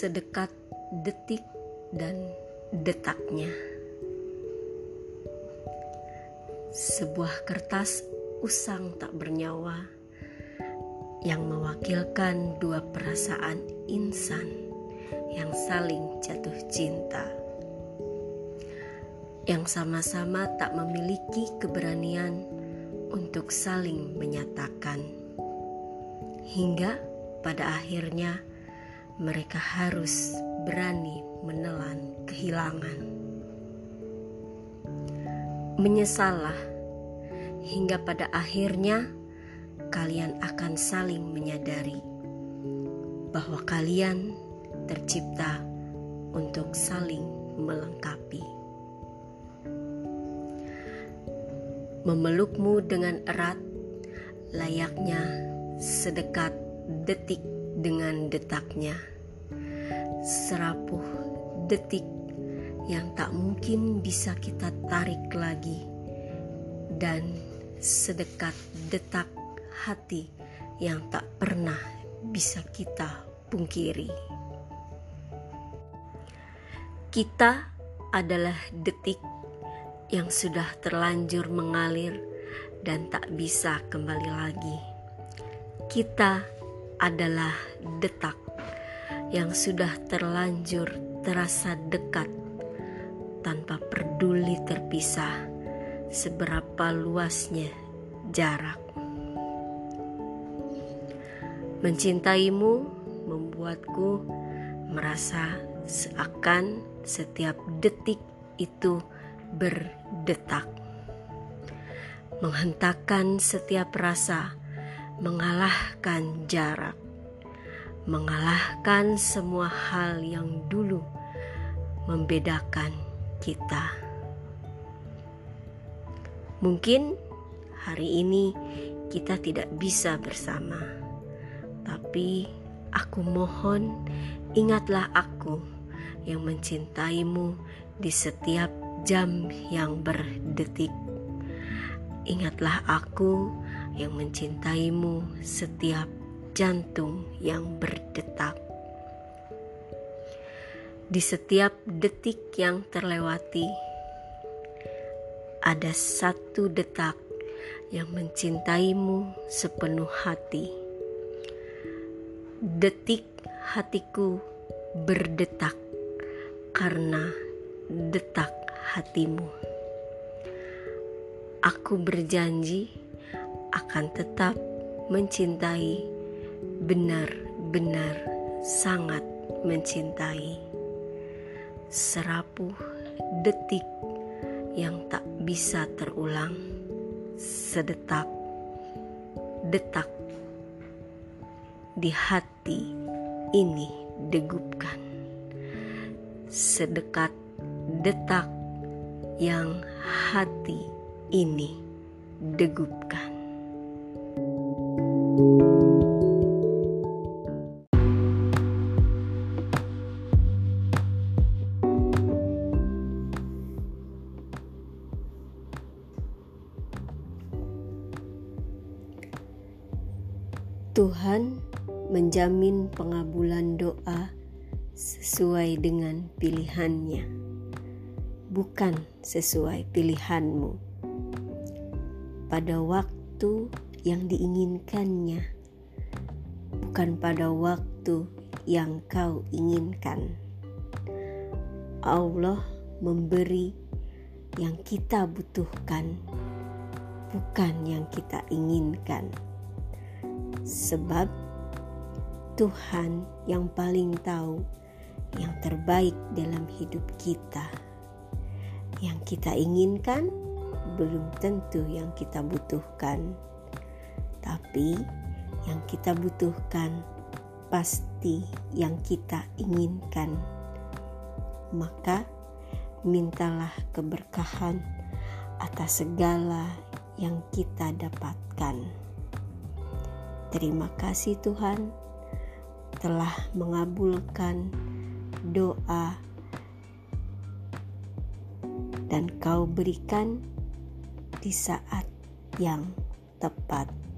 sedekat detik dan detaknya. Sebuah kertas usang tak bernyawa yang mewakilkan dua perasaan insan yang saling jatuh cinta, yang sama-sama tak memiliki keberanian untuk saling menyatakan, hingga pada akhirnya mereka harus berani menelan kehilangan. Menyesalah hingga pada akhirnya kalian akan saling menyadari bahwa kalian tercipta untuk saling melengkapi. Memelukmu dengan erat layaknya sedekat detik dengan detaknya. Serapuh detik yang tak mungkin bisa kita tarik lagi dan sedekat detak hati yang tak pernah bisa kita pungkiri. Kita adalah detik yang sudah terlanjur mengalir dan tak bisa kembali lagi. Kita adalah detak yang sudah terlanjur terasa dekat tanpa peduli terpisah seberapa luasnya jarak. Mencintaimu membuatku merasa seakan setiap detik itu berdetak. Menghentakkan setiap rasa mengalahkan jarak, mengalahkan semua hal yang dulu membedakan kita. Mungkin hari ini kita tidak bisa bersama, tapi aku mohon ingatlah aku yang mencintaimu di setiap jam yang berdetik. Ingatlah aku yang mencintaimu setiap jantung yang berdetak. Di setiap detik yang terlewati, ada satu detak yang mencintaimu sepenuh hati. Detik hatiku berdetak karena detak hatimu. Aku berjanji akan tetap mencintai, benar-benar sangat mencintai. Serapuh detik yang tak bisa terulang, sedetak, detak di hati ini degupkan. Sedekat detak yang hati ini degupkan. Tuhan menjamin pengabulan doa sesuai dengan pilihannya, bukan sesuai pilihanmu. Pada waktu yang diinginkannya, bukan pada waktu yang kau inginkan. Allah memberi yang kita butuhkan, bukan yang kita inginkan, sebab Tuhan yang paling tahu yang terbaik dalam hidup kita. Yang kita inginkan belum tentu yang kita butuhkan tapi yang kita butuhkan pasti yang kita inginkan. Maka mintalah keberkahan atas segala yang kita dapatkan. Terima kasih Tuhan telah mengabulkan doa dan kau berikan di saat yang tepat.